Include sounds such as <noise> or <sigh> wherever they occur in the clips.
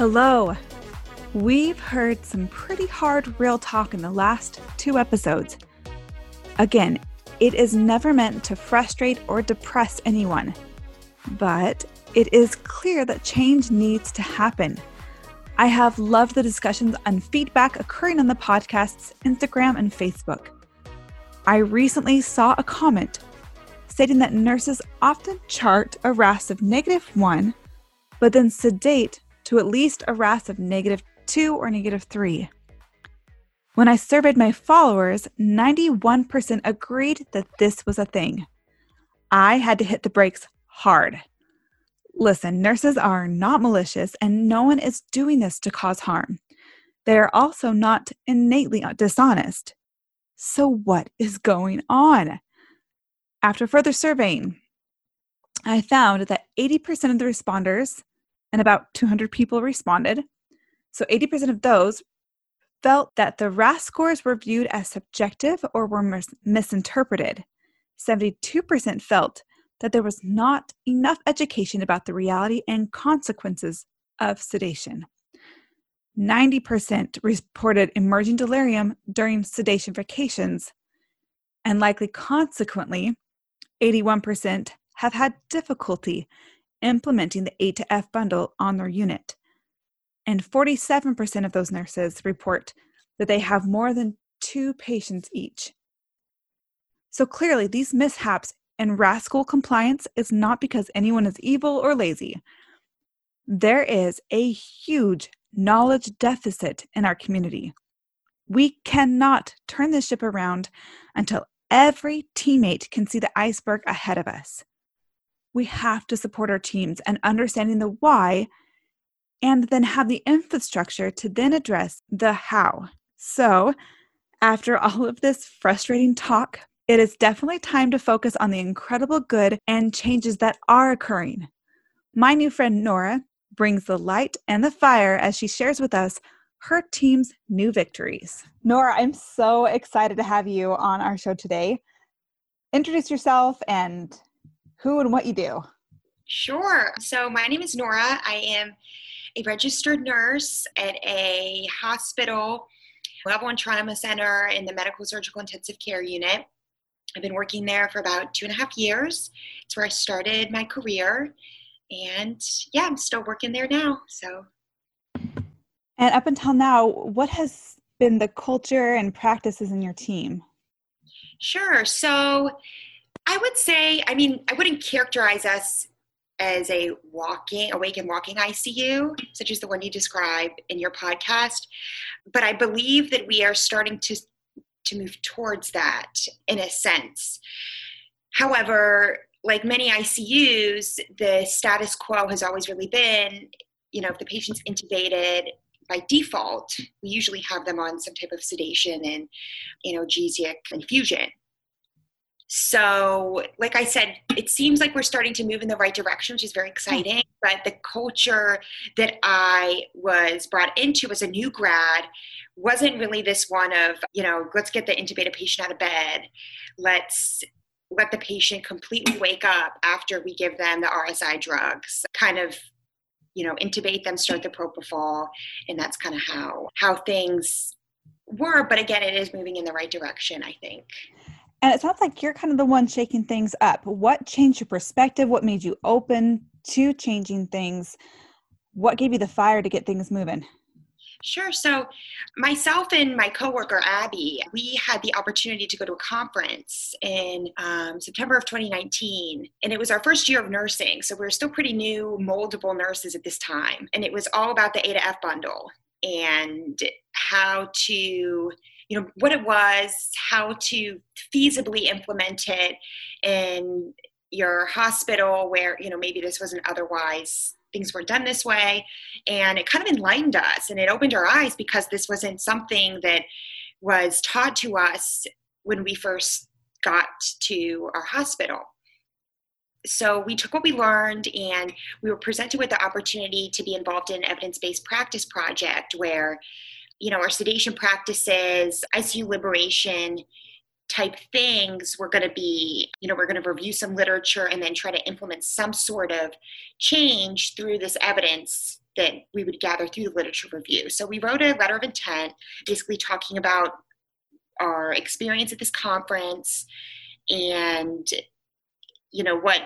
Hello. We've heard some pretty hard real talk in the last two episodes. Again, it is never meant to frustrate or depress anyone, but it is clear that change needs to happen. I have loved the discussions and feedback occurring on the podcast's Instagram and Facebook. I recently saw a comment stating that nurses often chart a RASS of negative one, but then sedate to at least a RASS of negative 2 or negative 3. When I surveyed my followers, 91% agreed that this was a thing. I had to hit the brakes hard. Listen, nurses are not malicious and no one is doing this to cause harm. They are also not innately dishonest. So, what is going on? After further surveying, I found that 80% of the responders and about 200 people responded. So 80% of those felt that the RASS scores were viewed as subjective or were mis- misinterpreted. 72% felt that there was not enough education about the reality and consequences of sedation. 90% reported emerging delirium during sedation vacations, and likely consequently, 81% have had difficulty implementing the A to F bundle on their unit. And 47% of those nurses report that they have more than two patients each. So clearly, these mishaps and RASS goal compliance is not because anyone is evil or lazy. There is a huge knowledge deficit in our community. We cannot turn this ship around until every teammate can see the iceberg ahead of us we have to support our teams and understanding the why and then have the infrastructure to then address the how. So, after all of this frustrating talk, it is definitely time to focus on the incredible good and changes that are occurring. My new friend Nora brings the light and the fire as she shares with us her team's new victories. Nora, I'm so excited to have you on our show today. Introduce yourself and who and what you do. Sure. So, my name is Nora. I am a registered nurse at a hospital, level one trauma center in the medical surgical intensive care unit. I've been working there for about two and a half years. It's where I started my career. And yeah, I'm still working there now. So, and up until now, what has been the culture and practices in your team? Sure. So, I would say, I mean, I wouldn't characterize us as a walking, awake and walking ICU, such as the one you describe in your podcast. But I believe that we are starting to to move towards that in a sense. However, like many ICUs, the status quo has always really been, you know, if the patient's intubated by default, we usually have them on some type of sedation and, analgesic infusion. So, like I said, it seems like we're starting to move in the right direction, which is very hmm. exciting. But the culture that I was brought into as a new grad wasn't really this one of, you know, let's get the intubated patient out of bed. Let's let the patient completely wake up after we give them the RSI drugs. Kind of, you know, intubate them, start the propofol, and that's kind of how how things were. But again, it is moving in the right direction, I think. And it sounds like you're kind of the one shaking things up. What changed your perspective? What made you open to changing things? What gave you the fire to get things moving? Sure. So, myself and my coworker Abby, we had the opportunity to go to a conference in um, September of 2019, and it was our first year of nursing. So we were still pretty new, moldable nurses at this time, and it was all about the A to F bundle and how to, you know, what it was, how to feasibly implement it in your hospital where you know maybe this wasn't otherwise things were done this way. And it kind of enlightened us and it opened our eyes because this wasn't something that was taught to us when we first got to our hospital. So we took what we learned and we were presented with the opportunity to be involved in an evidence-based practice project where you know our sedation practices icu liberation type things we're going to be you know we're going to review some literature and then try to implement some sort of change through this evidence that we would gather through the literature review. So we wrote a letter of intent basically talking about our experience at this conference and you know what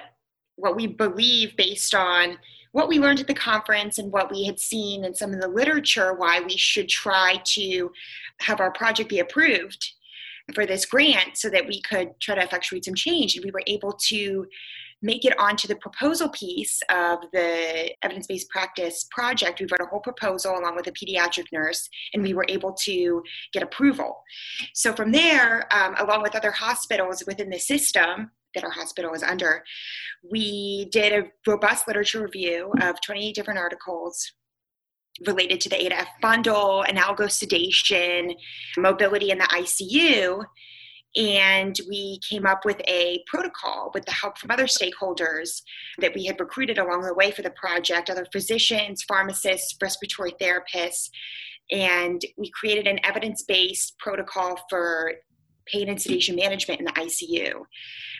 what we believe based on what we learned at the conference and what we had seen in some of the literature why we should try to have our project be approved for this grant so that we could try to effectuate some change. And we were able to make it onto the proposal piece of the evidence based practice project. We wrote a whole proposal along with a pediatric nurse, and we were able to get approval. So, from there, um, along with other hospitals within the system, that our hospital was under, we did a robust literature review of 28 different articles related to the A to F bundle, analgosedation, mobility in the ICU. And we came up with a protocol with the help from other stakeholders that we had recruited along the way for the project other physicians, pharmacists, respiratory therapists. And we created an evidence based protocol for pain and sedation management in the ICU.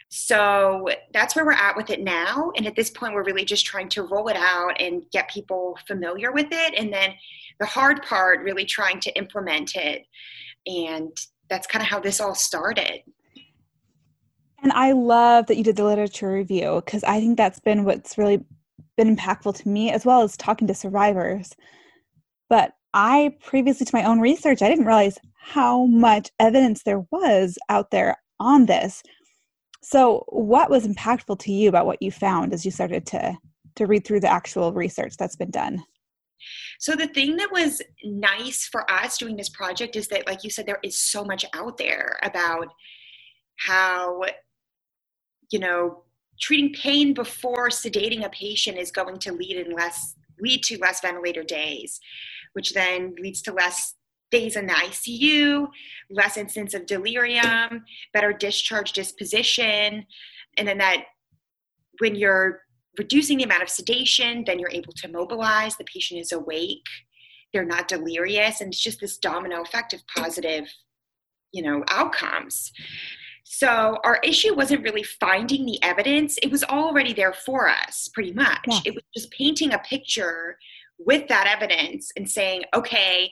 So that's where we're at with it now. And at this point, we're really just trying to roll it out and get people familiar with it. And then the hard part, really trying to implement it. And that's kind of how this all started. And I love that you did the literature review because I think that's been what's really been impactful to me, as well as talking to survivors. But I previously, to my own research, I didn't realize how much evidence there was out there on this so, what was impactful to you about what you found as you started to to read through the actual research that's been done? So the thing that was nice for us doing this project is that like you said there is so much out there about how you know treating pain before sedating a patient is going to lead in less lead to less ventilator days which then leads to less days in the ICU, less incidence of delirium, better discharge disposition, and then that when you're reducing the amount of sedation, then you're able to mobilize, the patient is awake, they're not delirious, and it's just this domino effect of positive, you know, outcomes. So our issue wasn't really finding the evidence, it was already there for us, pretty much. Yeah. It was just painting a picture with that evidence and saying, okay,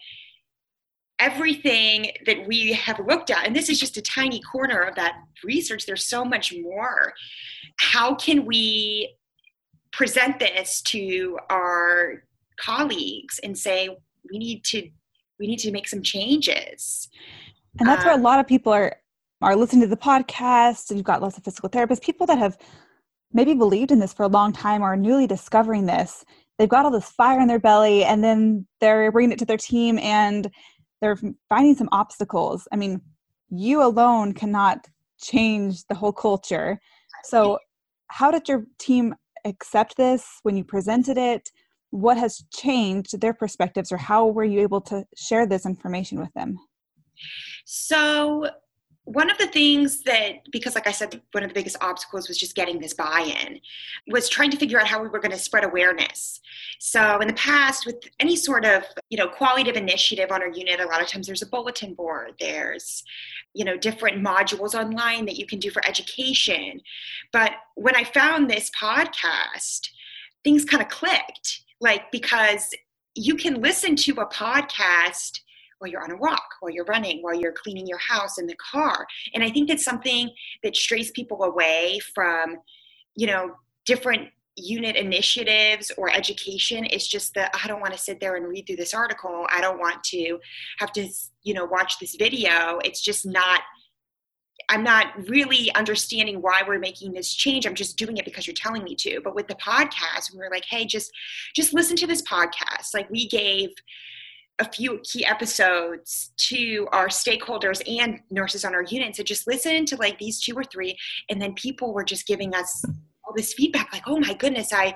everything that we have looked at, and this is just a tiny corner of that research, there's so much more. How can we present this to our colleagues and say we need to we need to make some changes? And that's um, where a um, lot of people are are listening to the podcast, and you've got lots of physical therapists, people that have maybe believed in this for a long time or are newly discovering this. They've got all this fire in their belly, and then they're bringing it to their team, and they're finding some obstacles. I mean, you alone cannot change the whole culture. So, how did your team accept this when you presented it? What has changed their perspectives, or how were you able to share this information with them? So, one of the things that because like i said one of the biggest obstacles was just getting this buy-in was trying to figure out how we were going to spread awareness. So in the past with any sort of you know qualitative initiative on our unit a lot of times there's a bulletin board there's you know different modules online that you can do for education. But when i found this podcast things kind of clicked like because you can listen to a podcast while you're on a walk, while you're running, while you're cleaning your house in the car. And I think that's something that strays people away from, you know, different unit initiatives or education. It's just that i don't want to sit there and read through this article. I don't want to have to you know watch this video. It's just not i'm not really understanding why we're making this change. I'm just doing it because you're telling me to. But with the podcast we were like hey just just listen to this podcast. Like we gave a few key episodes to our stakeholders and nurses on our unit and just listen to like these two or three and then people were just giving us all this feedback like, oh my goodness, I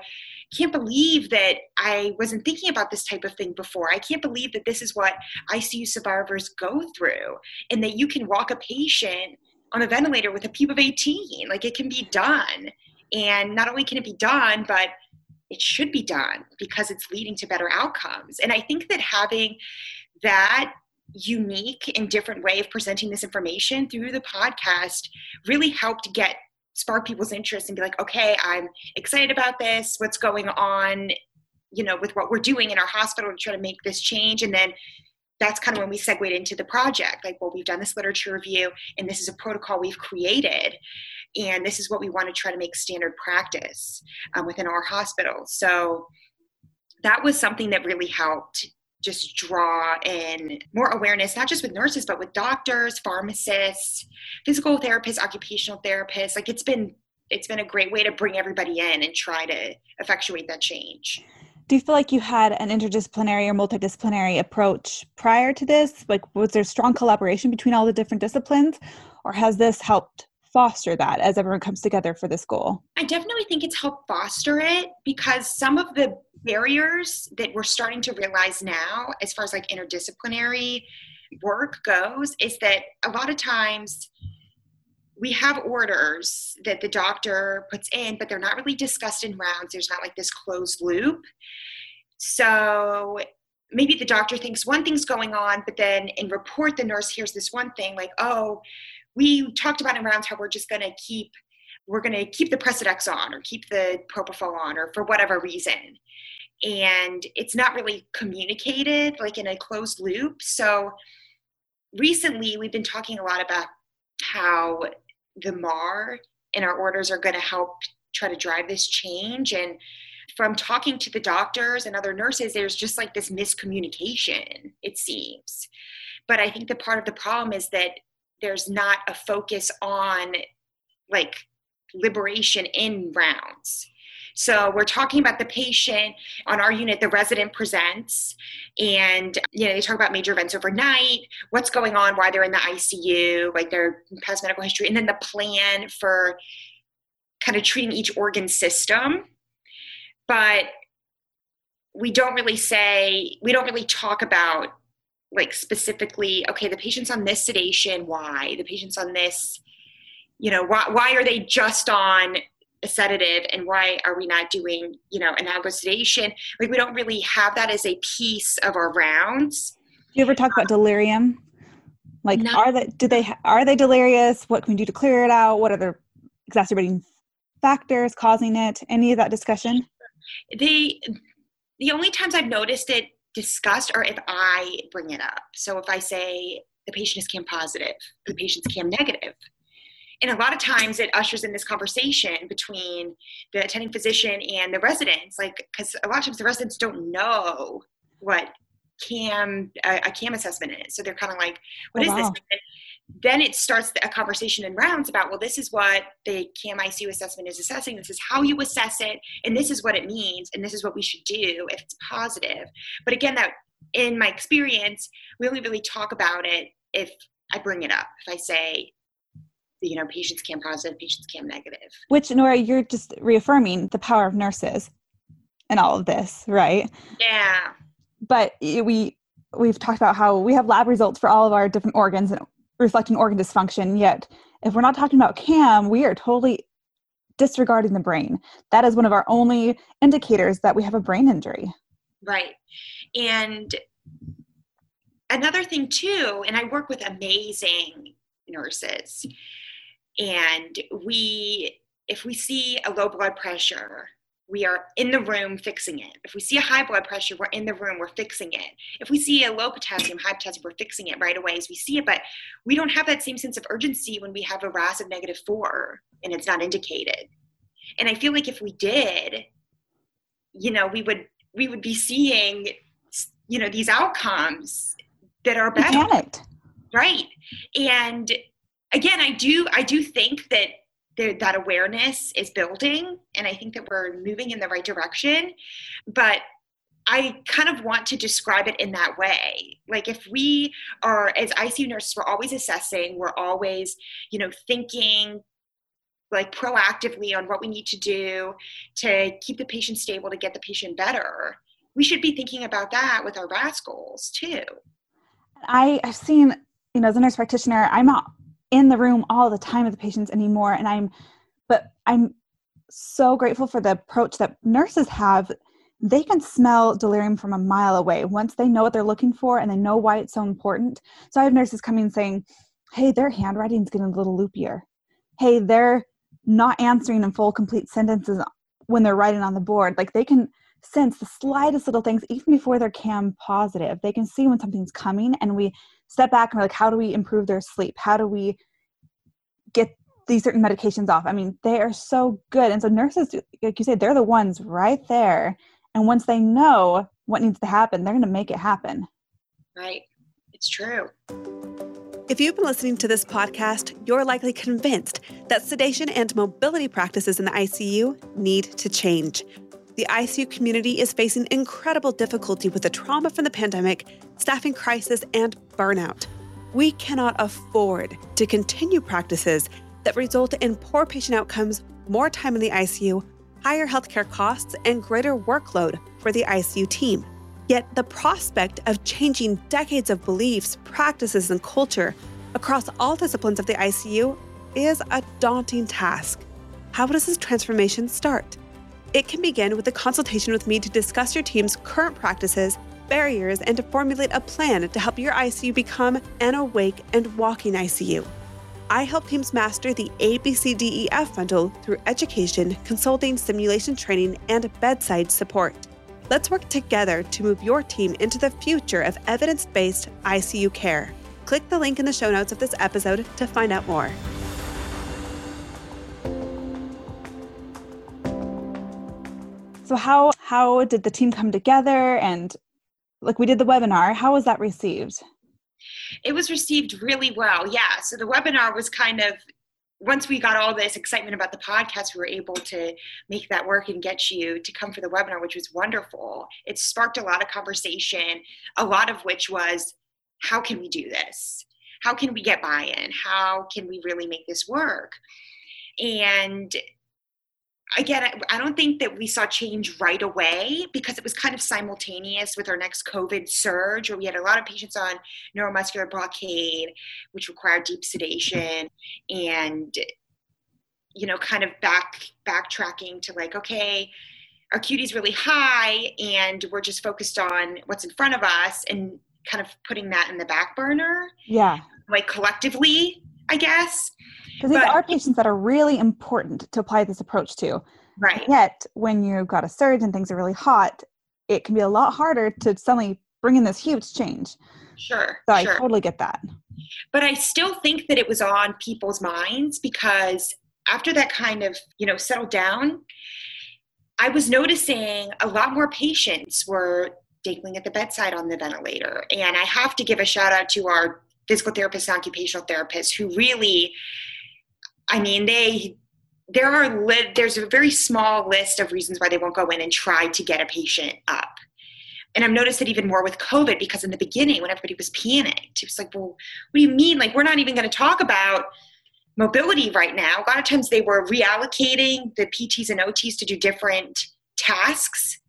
can't believe that I wasn't thinking about this type of thing before. I can't believe that this is what ICU survivors go through and that you can walk a patient on a ventilator with a PEEP of 18. Like it can be done. And not only can it be done, but it should be done because it's leading to better outcomes. And I think that having that unique and different way of presenting this information through the podcast really helped get spark people's interest and be like, okay, I'm excited about this. What's going on, you know, with what we're doing in our hospital to try to make this change. And then that's kind of when we segued into the project. Like, well, we've done this literature review, and this is a protocol we've created, and this is what we want to try to make standard practice um, within our hospital. So that was something that really helped just draw in more awareness, not just with nurses, but with doctors, pharmacists, physical therapists, occupational therapists. Like it's been it's been a great way to bring everybody in and try to effectuate that change. Do you feel like you had an interdisciplinary or multidisciplinary approach prior to this? Like was there strong collaboration between all the different disciplines or has this helped foster that as everyone comes together for this goal? I definitely think it's helped foster it because some of the barriers that we're starting to realize now, as far as like interdisciplinary work goes, is that a lot of times we have orders that the doctor puts in, but they're not really discussed in rounds. There's not like this closed loop. So maybe the doctor thinks one thing's going on, but then in report, the nurse hears this one thing like, oh, we talked about in rounds how we're just going to keep we're going to keep the Precedex on or keep the propofol on or for whatever reason. And it's not really communicated like in a closed loop. So recently we've been talking a lot about how the mar and our orders are going to help try to drive this change. And from talking to the doctors and other nurses there's just like this miscommunication it seems. But i think the part of the problem is that there's not a focus on like liberation in rounds. So we're talking about the patient on our unit, the resident presents, and you know, they talk about major events overnight, what's going on, why they're in the ICU, like their past medical history, and then the plan for kind of treating each organ system. But we don't really say, we don't really talk about like specifically okay the patient's on this sedation why? The patient's on this you know why, why are they just on a sedative and why are we not doing you know analgosedation? Like we don't really have that as a piece of our rounds. Do you ever talk about delirium? Like no. are they do they are they delirious? What can we do to clear it out? What are the exacerbating factors causing it? Any of that discussion? The the only times i've noticed it discussed or if I bring it up. So if I say the patient is CAM positive, the patient's CAM negative, and a lot of times it ushers in this conversation between the attending physician and the residents, like because a lot of times the residents don't know what CAM a, a CAM assessment is, so they're kind of like, "What oh, is wow. this?" Then it starts a conversation in rounds about well this is what the CAM-ICU assessment is assessing. This is how you assess it and this is what it means and this is what we should do if it's positive. But again that in my experience we only really talk about it if i bring it up if i say you know patients cam positive patients cam negative. Which nora you're just reaffirming the power of nurses and all of this right? Yeah. But eh, we we've talked about how we have lab results for all of our different organs and reflecting organ dysfunction. Yet, if we're not talking about CAM, we are totally disregarding the brain. That is one of our only indicators that we have a brain injury. Right. And another thing, too, and I work with amazing nurses, and we, if we see a low blood pressure, we are in the room fixing it. If we see a high blood pressure, we're in the room, we're fixing it. If we see a low potassium, high potassium, we're fixing it right away as we see it. But we don't have that same sense of urgency when we have a RASS of negative four and it's not indicated. And I feel like if we did, you know, we would we would be seeing you know these outcomes that are better. Right. And again, I do I do think that that awareness is building and I think that we're moving in the right direction. But I kind of want to describe it in that way. Like if we are as ICU nurses, we're always assessing, we're always, you know, thinking like proactively on what we need to do to keep the patient stable to get the patient better. We should be thinking about that with our RASS goals too. I have seen, you know, as a nurse practitioner, I'm not in the room all the time with the patients anymore. And I'm, but I'm so grateful for the approach that nurses have they can smell delirium from a mile away once they know what they're looking for and they know why it's so important. So I have nurses coming saying, Hey, their handwriting's getting a little loopier. Hey, they're not answering in full, complete sentences when they're writing on the board. Like they can sense the slightest little things even before they're cam positive. They can see when something's coming and we step back and we're like, how do we improve their sleep? How do we get these certain medications off? I mean, they are so good. And so nurses, like you said, they're the ones right there and once they know what needs to happen, they're going to make it happen. Right. It's true. If you've been listening to this podcast, you're likely convinced that sedation and mobility practices in the ICU need to change. The ICU community is facing incredible difficulty with the trauma from the pandemic, staffing crisis, and burnout. We cannot afford to continue practices that result in poor patient outcomes, more time in the ICU, higher healthcare costs, and greater workload for the ICU team. Yet, the prospect of changing decades of beliefs, practices, and culture across all disciplines of the ICU is a daunting task. How does this transformation start? It can begin with a consultation with me to discuss your team's current practices, barriers, and to formulate a plan to help your ICU become an awake and walking ICU. I help teams master the ABCDEF bundle through education, consulting, simulation training, and bedside support. Let's work together to move your team into the future of evidence based ICU care. Click the link in the show notes of this episode to find out more. So how how did the team come together and like we did the webinar, how was that received? it was received really well. Yeah. So the webinar was kind of once we got all this excitement about the podcast, we were able to make that work and get you to come for the webinar, which was wonderful. It sparked a lot of conversation, a lot of which was, how can we do this? How can we get buy in? How can we really make this work? And again, I don't think that we saw change right away because it was kind of simultaneous with our next COVID surge, where we had a lot of patients on neuromuscular blockade, which required deep sedation, and you know, kind of back backtracking to like, okay, our is really high, and we're just focused on what's in front of us, and kind of putting that in the back burner. Yeah, like collectively, I guess. Because these are patients that are really important to apply this approach to. Right. And yet, when you've got a surge and things are really hot, it can be a lot harder to suddenly bring in this huge change. Sure. So sure. I totally get that. But I still think that it was on people's minds because after that kind of, you know, settled down, I was noticing a lot more patients were dangling at the bedside on the ventilator. And I have to give a shout out to our physical therapists and occupational therapists who really I mean, they there are li- there's a very small list of reasons why they won't go in and try to get a patient up. And I've noticed it even more with COVID because in the beginning, when everybody was panicked, it was like, well, what do you mean? Like, we're not even going to talk about mobility right now. A lot of times they were reallocating the PTs and OTs to do different tasks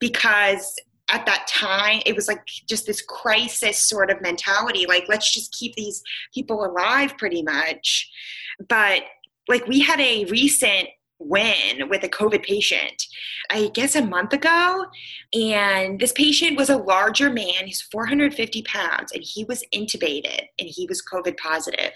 because at that time it was like just this crisis sort of mentality like let's just keep these people alive pretty much but like we had a recent win with a COVID patient, I guess a month ago. And this patient was a larger man, he's 450 pounds, and he was intubated and he was COVID positive.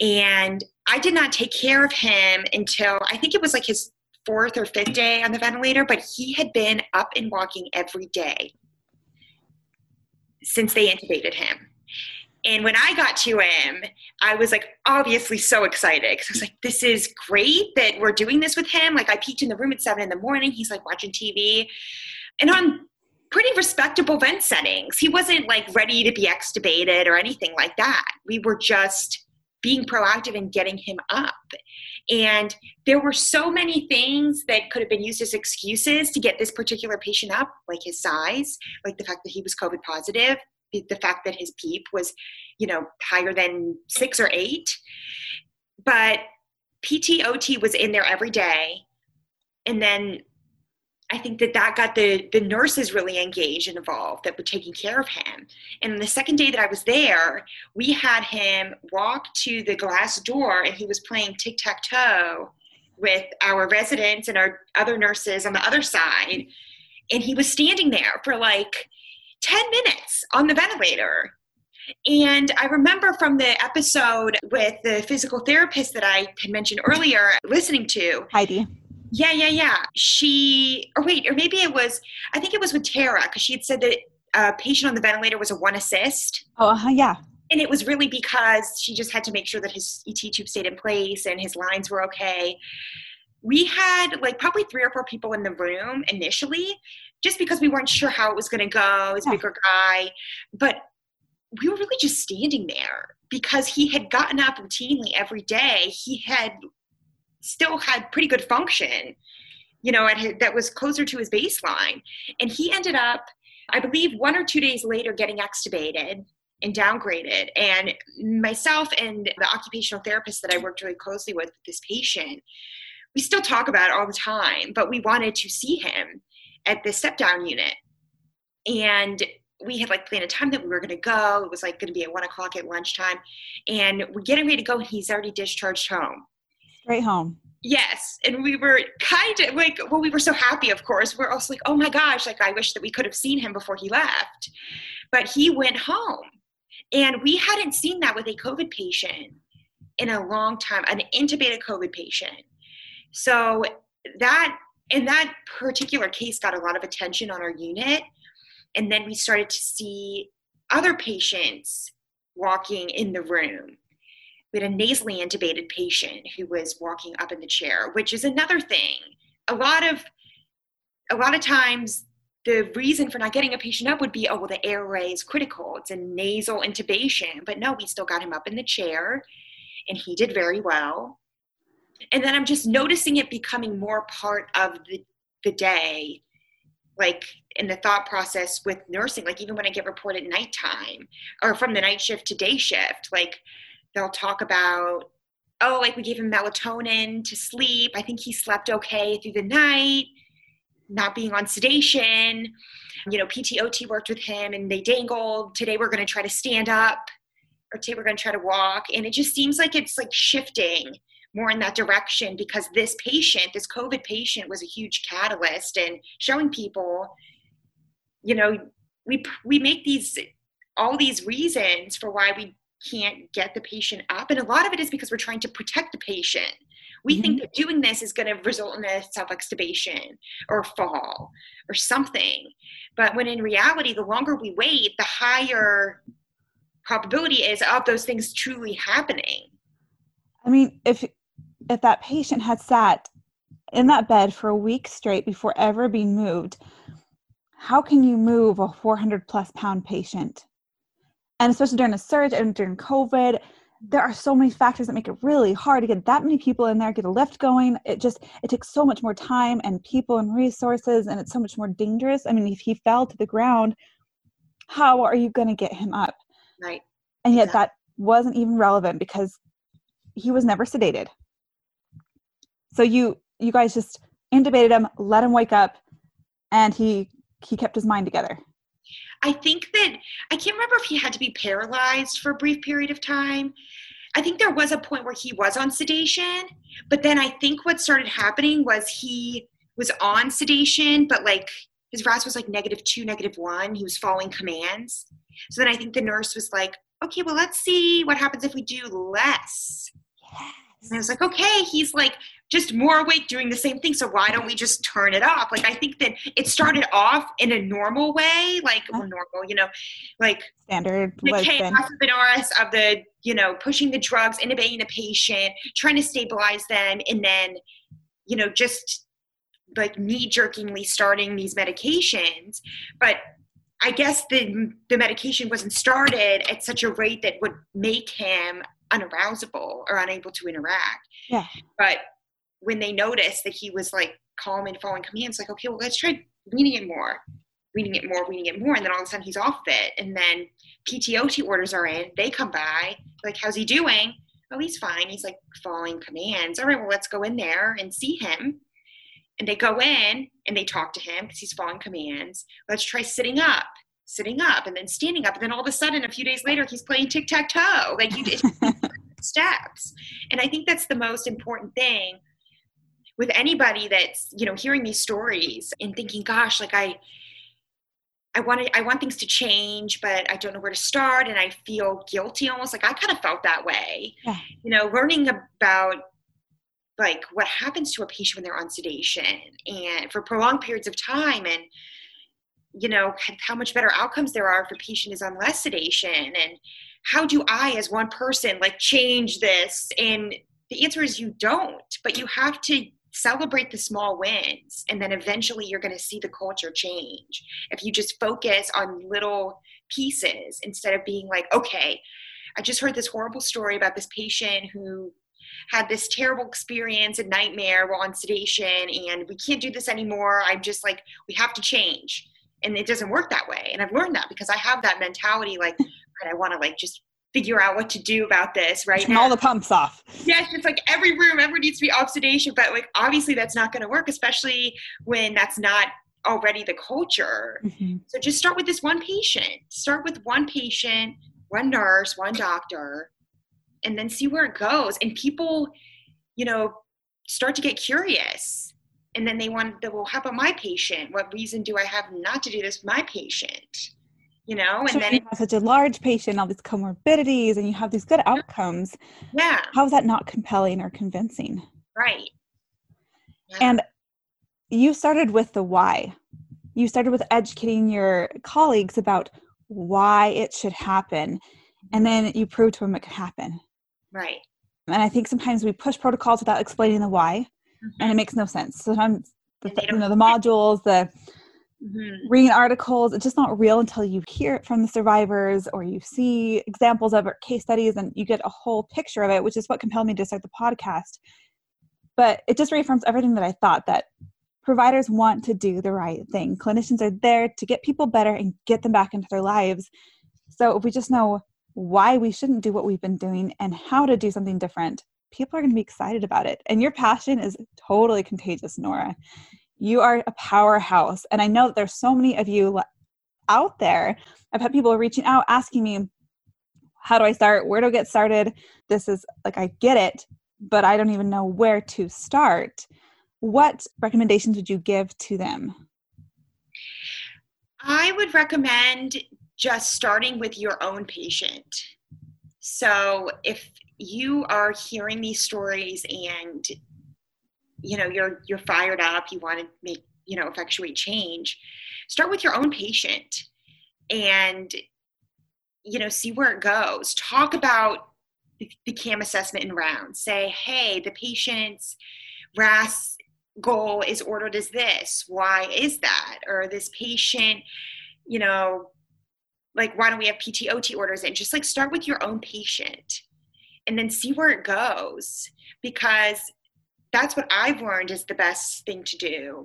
And I did not take care of him until I think it was like his fourth or fifth day on the ventilator, but he had been up and walking every day since they intubated him. And when I got to him, I was like obviously so excited because I was like, this is great that we're doing this with him. Like I peeked in the room at seven in the morning. He's like watching TV. And on pretty respectable vent settings. He wasn't like ready to be extubated or anything like that. We were just being proactive and getting him up. And there were so many things that could have been used as excuses to get this particular patient up, like his size, like the fact that he was COVID positive, the fact that his PEEP was, you know, higher than six or eight. But PTOT was in there every day. And then I think that that got the the nurses really engaged and involved that were taking care of him. And the second day that I was there, we had him walk to the glass door, and he was playing tic tac toe with our residents and our other nurses on the other side. And he was standing there for like 10 minutes on the ventilator. And I remember from the episode with the physical therapist that I had mentioned earlier, listening to Heidi. Yeah, yeah, yeah. She, or wait, or maybe it was, I think it was with Tara, because she had said that a patient on the ventilator was a one assist. Oh, uh, yeah. And it was really because she just had to make sure that his ET tube stayed in place and his lines were okay. We had like probably three or four people in the room initially, just because we weren't sure how it was going to go. He's a bigger guy. But we were really just standing there because he had gotten up routinely every day. He had still had pretty good function, you know, his, that was closer to his baseline. And he ended up, I believe, one or two days later getting extubated and downgraded. And myself and the occupational therapist that I worked really closely with, with this patient, we still talk about it all the time, but we wanted to see him at the step down unit. And we had like planned a time that we were going to go. It was like going to be at one o'clock at lunchtime. And we're getting ready to go, and he's already discharged home. Straight home. Yes. And we were kind of like, well, we were so happy, of course. We're also like, oh my gosh, like I wish that we could have seen him before he left. But he went home. And we hadn't seen that with a COVID patient in a long time, an intubated COVID patient. So that, in that particular case, got a lot of attention on our unit. And then we started to see other patients walking in the room we had a nasally intubated patient who was walking up in the chair, which is another thing. A lot of a lot of times the reason for not getting a patient up would be, oh well, the airway is critical. It's a nasal intubation. But no, we still got him up in the chair and he did very well. And then I'm just noticing it becoming more part of the, the day, like in the thought process with nursing, like even when I get reported nighttime or from the night shift to day shift, like they'll talk about oh like we gave him melatonin to sleep. I think he slept okay through the night not being on sedation. You know ptot worked with him and they dangled. Today we're going to try to stand up or today we're going to try to walk. And it just seems like it's like shifting more in that direction because this patient this covid patient was a huge catalyst and showing people you know we we make these all these reasons for why we can't get the patient up. And a lot of it is because we're trying to protect the patient. We mm-hmm. think that doing this is going to result in a self extubation or fall or something. But when in reality, the longer we wait, the higher probability is of those things truly happening. I mean, if if that patient had sat in that bed for a week straight before ever being moved, how can you move a 400 plus pound patient? And especially during a surge and during covid there are so many factors that make it really hard to get that many people in there get a lift going. It just it takes so much more time and people and resources and it's so much more dangerous. I mean if he fell to the ground how are you going to get him up? Right. And yet that wasn't even relevant because he was never sedated. So you you guys just intubated him let him wake up and he he kept his mind together I think that I can't remember if he had to be paralyzed for a brief period of time. I think there was a point where he was on sedation, but then I think what started happening was he was on sedation, but like his RASS was like negative two, negative one. He was following commands. So then I think the nurse was like, okay, well, let's see what happens if we do less. And I was like, okay, he's like just more awake doing the same thing. So why don't we just turn it off? Like I think that it started off in a normal way, like well, normal, you know, like standard the chaos of the NORS of the, you know, pushing the drugs, intubating the patient, trying to stabilize them, and then, you know, just like knee jerkingly starting these medications. But I guess the the medication wasn't started at such a rate that would make him unarousable or unable to interact. Yeah. But when they noticed that he was like calm and following commands, like, okay, well, let's try weaning it more, weaning it more, weaning it more. And then all of a sudden he's off it. And then PTOT orders are in. They come by, like, how's he doing? Oh, he's fine. He's like following commands. All right, well, let's go in there and see him. And they go in and they talk to him because he's following commands. Let's try sitting up, sitting up, and then standing up. And then all of a sudden, a few days later, he's playing tic tac toe. Like you did <laughs> steps. And I think that's the most important thing with anybody that's you know hearing these stories and thinking gosh like i i want to i want things to change but i don't know where to start and i feel guilty almost like i kind of felt that way yeah. you know learning about like what happens to a patient when they're on sedation and for prolonged periods of time and you know how much better outcomes there are if a patient is on less sedation and how do i as one person like change this? And the answer is you don't but you have to celebrate the small wins and then eventually you're going to see the culture change. If you just focus on little pieces instead of being like okay i just heard this horrible story about this patient who had this terrible experience and nightmare while on sedation and we can't do this anymore. I'm just like we have to change. And it doesn't work that way and i've learned that because i have that mentality like i want to like just figure out what to do about this right? Turn all the pumps off. Yes it's like every room ever needs to be oxidation but like obviously that's not going to work especially when that's not already the culture. Mm-hmm. so just start with this one patient. Start with one patient one nurse one doctor and then see where it goes. And people you know start to get curious. And then they want to well how about my patient? What reason do i have not to do this with my patient you know and then you have such a large patient all these comorbidities and you have these good outcomes yeah. how is that not compelling or convincing? Right. Yeah. and you started with the why. You started with educating your colleagues about why it should happen and then you proved to them it could happen. Right. And i think sometimes we push protocols without explaining the why mm-hmm. and it mm-hmm. makes no sense. Sometimes the, you know the <laughs> modules the mm-hmm. reading articles it's just not real until you hear it from the survivors or you see examples of it case studies and you get a whole picture of it which is what compelled me to start the podcast. But it just reaffirms everything that i thought that providers want to do the right thing. Clinicians are there to get people better and get them back into their lives. So if we just know why we shouldn't do what we've been doing and how to do something different people are going to be excited about it. And your passion is totally contagious nora you are a powerhouse. And I know that there's so many of you out there. I've had people reaching out asking me, how do I start? Where do I get started? This is like, I get it, but I don't even know where to start. What recommendations would you give to them? I would recommend just starting with your own patient. So if you are hearing these stories and you know you're you're fired up you want to make you know effectuate change start with your own patient and you know see where it goes. Talk about the, the cam assessment in round say hey the patient's RASS goal is ordered as this. Why is that? Or this patient you know like why don't we have ptot orders? And just like start with your own patient and then see where it goes because that's what I've learned is the best thing to do.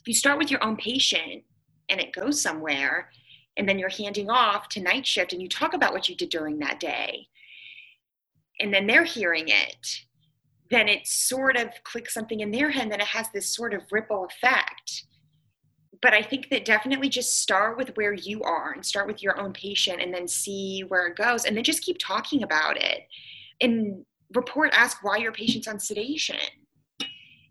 If you start with your own patient and it goes somewhere, and then you're handing off to night shift and you talk about what you did during that day, and then they're hearing it, then it sort of clicks something in their head, and then it has this sort of ripple effect. But I think that definitely just start with where you are and start with your own patient and then see where it goes, and then just keep talking about it. And report ask why your patient's on sedation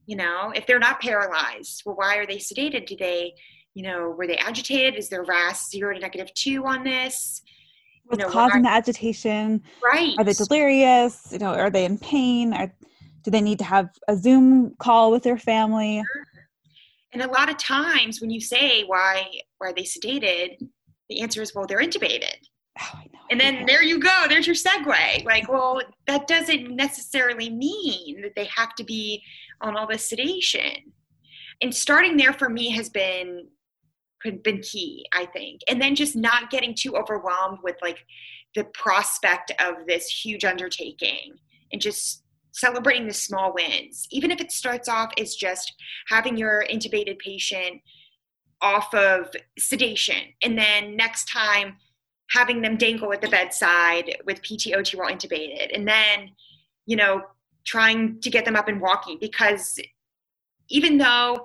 you know if they're not paralyzed well why are they sedated do they you know were they agitated is their RASS zero to negative two on this What's you know, causing why- the agitation? right Are they delirious? You know, are they in pain? Are do they need to have a Zoom call with their family? and a lot of times when you say why why are they sedated the answer is well they're intubated Oh, I know. And then there you go. There's your segue. Like well that doesn't necessarily mean that they have to be on all this sedation. And starting there for me has been been key i think. And then just not getting too overwhelmed with like the prospect of this huge undertaking and just celebrating the small wins. Even if it starts off as just having your intubated patient off of sedation and then next time having them dangle at the bedside with PTOT while intubated, and then, you know, trying to get them up and walking because even though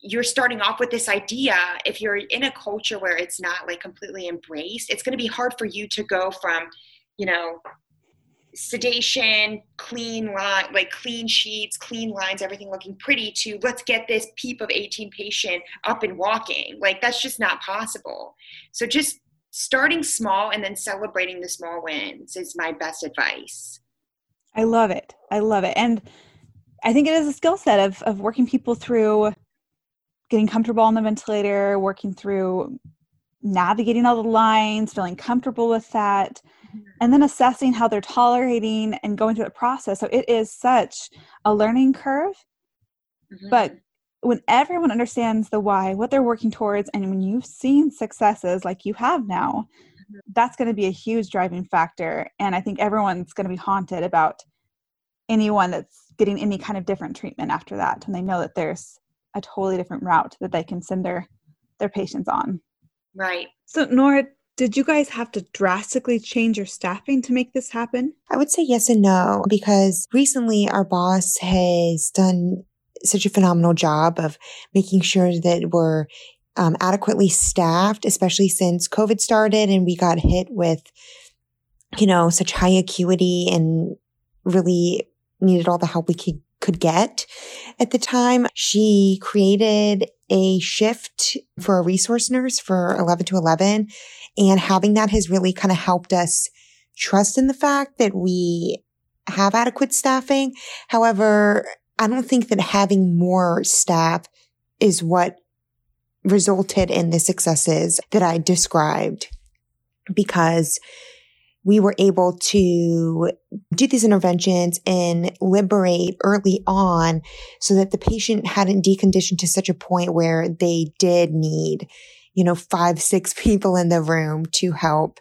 you're starting off with this idea, if you're in a culture where it's not like completely embraced, it's going to be hard for you to go from, you know, sedation, clean line, like clean sheets, clean lines, everything looking pretty to let's get this peep of 18 patient up and walking. Like that's just not possible. So just starting small and then celebrating the small wins is my best advice. I love it. I love it. And I think it is a skill set of of working people through getting comfortable on the ventilator, working through navigating all the lines, feeling comfortable with that, and then assessing how they're tolerating and going through the process. So it is such a learning curve, Mhm. but when everyone understands the why, what they're working towards, and when you've seen successes like you have now, Mhm. that's going to be a huge driving factor. And I think everyone's going to be haunted about anyone that's getting any kind of different treatment after that, and they know that there's a totally different route that they can send their their patients on. right. So, Nora, did you guys have to drastically change your staffing to make this happen? I would say yes and no because recently our boss has done such a phenomenal job of making sure that we're um, adequately staffed, especially since COVID started and we got hit with, you know, such high acuity and really needed all the help we could, could get at the time. She created a shift for a resource nurse for 11 to 11 and having that has really kind of helped us trust in the fact that we have adequate staffing. However, I don't think that having more staff is what resulted in the successes that I described because we were able to do these interventions and liberate early on so that the patient hadn't deconditioned to such a point where they did need, you know, five, six <laughs> people in the room to help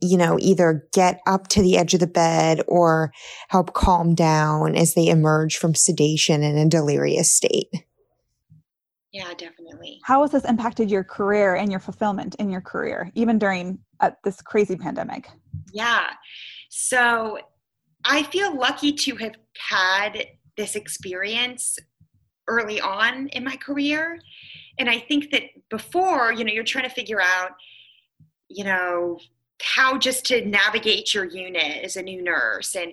you know, either get up to the edge of the bed or help calm down as they emerge from sedation in a delirious state. Yeah, definitely. How has this impacted your career and your fulfillment in your career, even during uh, this crazy pandemic? Yeah. So I feel lucky to have had this experience early on in my career. And I think that before, you know, you're trying to figure out, you know, how just to navigate your unit as a new nurse and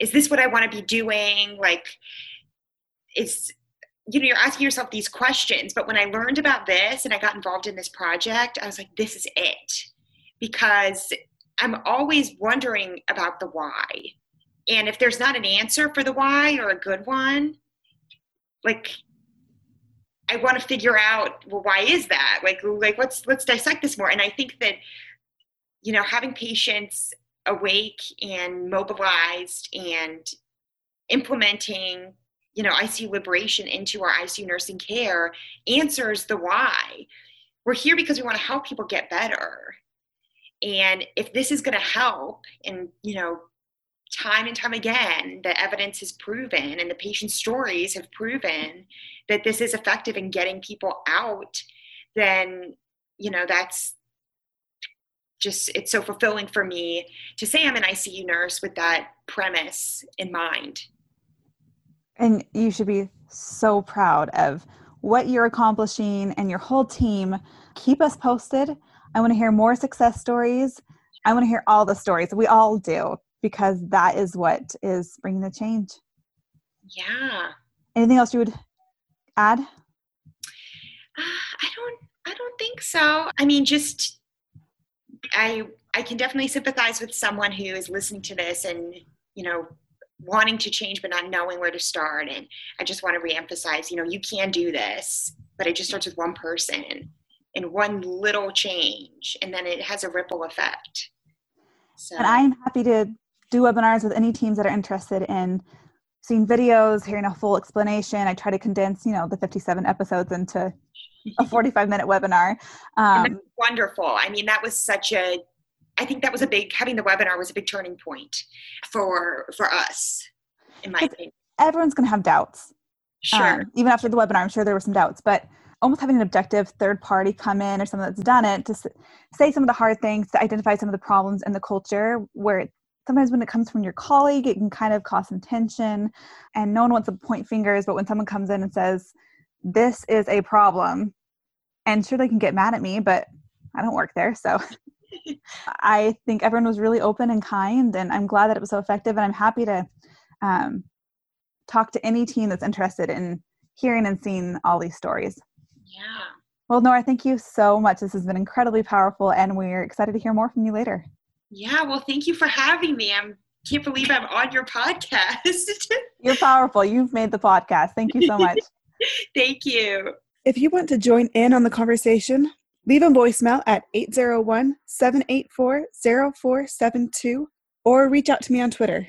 is this what I want to be doing? Like, is you know, you're asking yourself these questions. But when I learned about this and I got involved in this project, I was like, this is it. Because I'm always wondering about the why. And if there's not an answer for the why or a good one, like I want to figure out, well, why is that? Like, like let's let's dissect this more. And I think that, you know, having patients awake and mobilized and implementing you know icu liberation into our icu nursing care answers the why. We're here because we want to help people get better. And if this is going to help and you know time and time again the evidence has proven and the patient stories have proven that this is effective in getting people out then you know that's just it's so fulfilling for me to say i'm an icu nurse with that premise in mind And you should be so proud of what you're accomplishing and your whole team. Keep us posted. I want to hear more success stories. I want to hear all the stories. We all do because that is what is bringing the change. yeah Anything else you would add? Uh, I don't I don't think so. I mean just I I can definitely sympathize with someone who is listening to this and you know wanting to change but not knowing where to start. And I just want to reemphasize, you know, you can do this, but it just starts with one person and one little change, and then it has a ripple effect. So. And I'm happy to do webinars with any teams that are interested in seeing videos, hearing a full explanation. I try to condense, you know, the 57 episodes into a <laughs> 45 minute webinar. Um, wonderful. I mean, that was such a, I think that was a big, having the webinar was a big turning point for, for us, in my opinion. Everyone's going to have doubts. Sure. Um, even after the webinar, I'm sure there were some doubts, but almost having an objective third party come in or someone that's done it to say some of the hard things, to identify some of the problems in the culture where sometimes when it comes from your colleague, it can kind of cause some tension and no one wants to point fingers, but when someone comes in and says, this is a problem, and sure they can get mad at me, but I don't work there. So <laughs> I think everyone was really open and kind, and I'm glad that it was so effective. And I'm happy to um, talk to any team that's interested in hearing and seeing all these stories. Yeah. Well, Nora, thank you so much. This has been incredibly powerful, and we're excited to hear more from you later. Yeah, well, thank you for having me. I can't believe I'm on your podcast. <laughs> You're powerful. You've made the podcast. Thank you so much. <laughs> <laughs> thank you. If you want to join in on the conversation, leave a voicemail at 801 784 0472 or reach out to me on Twitter.